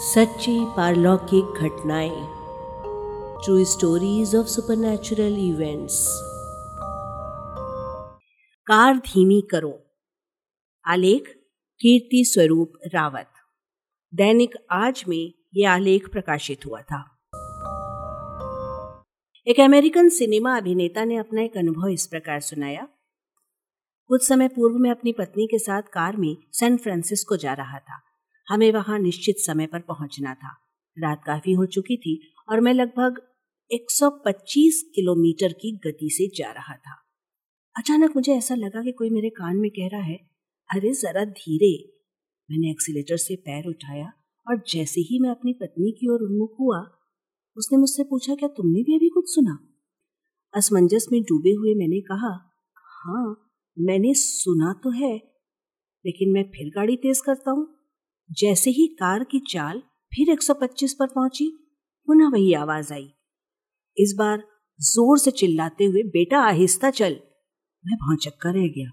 सच्ची पारलौकिक घटनाएँ true stories of supernatural events car धीमी करो। आलेख, कीर्ति स्वरूप रावत। दैनिक आज में यह आलेख प्रकाशित हुआ था। एक अमेरिकन सिनेमा अभिनेता ने अपना एक अनुभव इस प्रकार सुनाया। कुछ समय पूर्व में अपनी पत्नी के साथ कार में सैन फ्रांसिस्को जा रहा था। हमें वहाँ निश्चित समय पर पहुँचना था। रात काफ़ी हो चुकी थी और मैं लगभग 125 किलोमीटर की गति से जा रहा था। अचानक मुझे ऐसा लगा कि कोई मेरे कान में कह रहा है, अरे, जरा धीरे। मैंने एक्सीटर से पैर उठाया और जैसे ही मैं अपनी पत्नी की ओर उन्मुख हुआ, उसने मुझसे पूछा, क्या तुमने भी अभी कुछ सुना? असमंजस में डूबे हुए मैंने कहा हाँ मैंने सुना तो है, लेकिन मैं फिर गाड़ी तेज करता हूँ। जैसे ही कार की चाल फिर 125 पर पहुँची, पुनः वही आवाज़ आई। इस बार ज़ोर से चिल्लाते हुए, बेटा, आहिस्ता चल। मैं भौचक्का रह गया।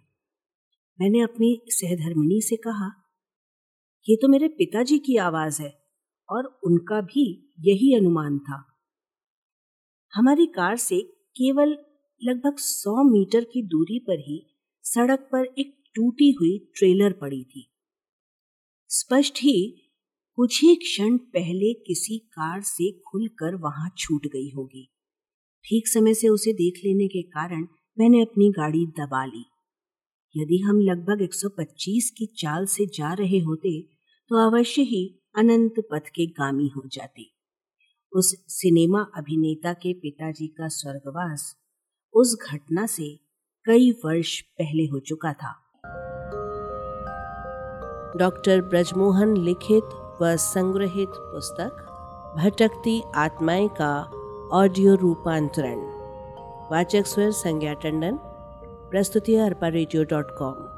मैंने अपनी सहधर्मिणी से कहा, ये तो मेरे पिताजी की आवाज़ है और उनका भी यही अनुमान था। हमारी कार से केवल लगभग सौ मीटर की दूरी पर ही सड़क पर एक टूटी हुई ट्रेलर पड़ी थी। स्पष्ट ही कुछ ही क्षण पहले किसी कार से खुलकर वहाँ छूट गई होगी। ठीक समय से उसे देख लेने के कारण मैंने अपनी गाड़ी दबा ली। यदि हम लगभग 125 की चाल से जा रहे होते तो अवश्य ही अनंत पथ के गामी हो जाते। उस सिनेमा अभिनेता के पिताजी का स्वर्गवास उस घटना से कई वर्ष पहले हो चुका था। डॉक्टर ब्रजमोहन लिखित व संग्रहित पुस्तक, भटकती आत्माएँ का ऑडियो रूपांतरण। वाचक स्वर संज्ञा टंडन प्रस्तुति अर्पा रेडियो डॉट कॉम।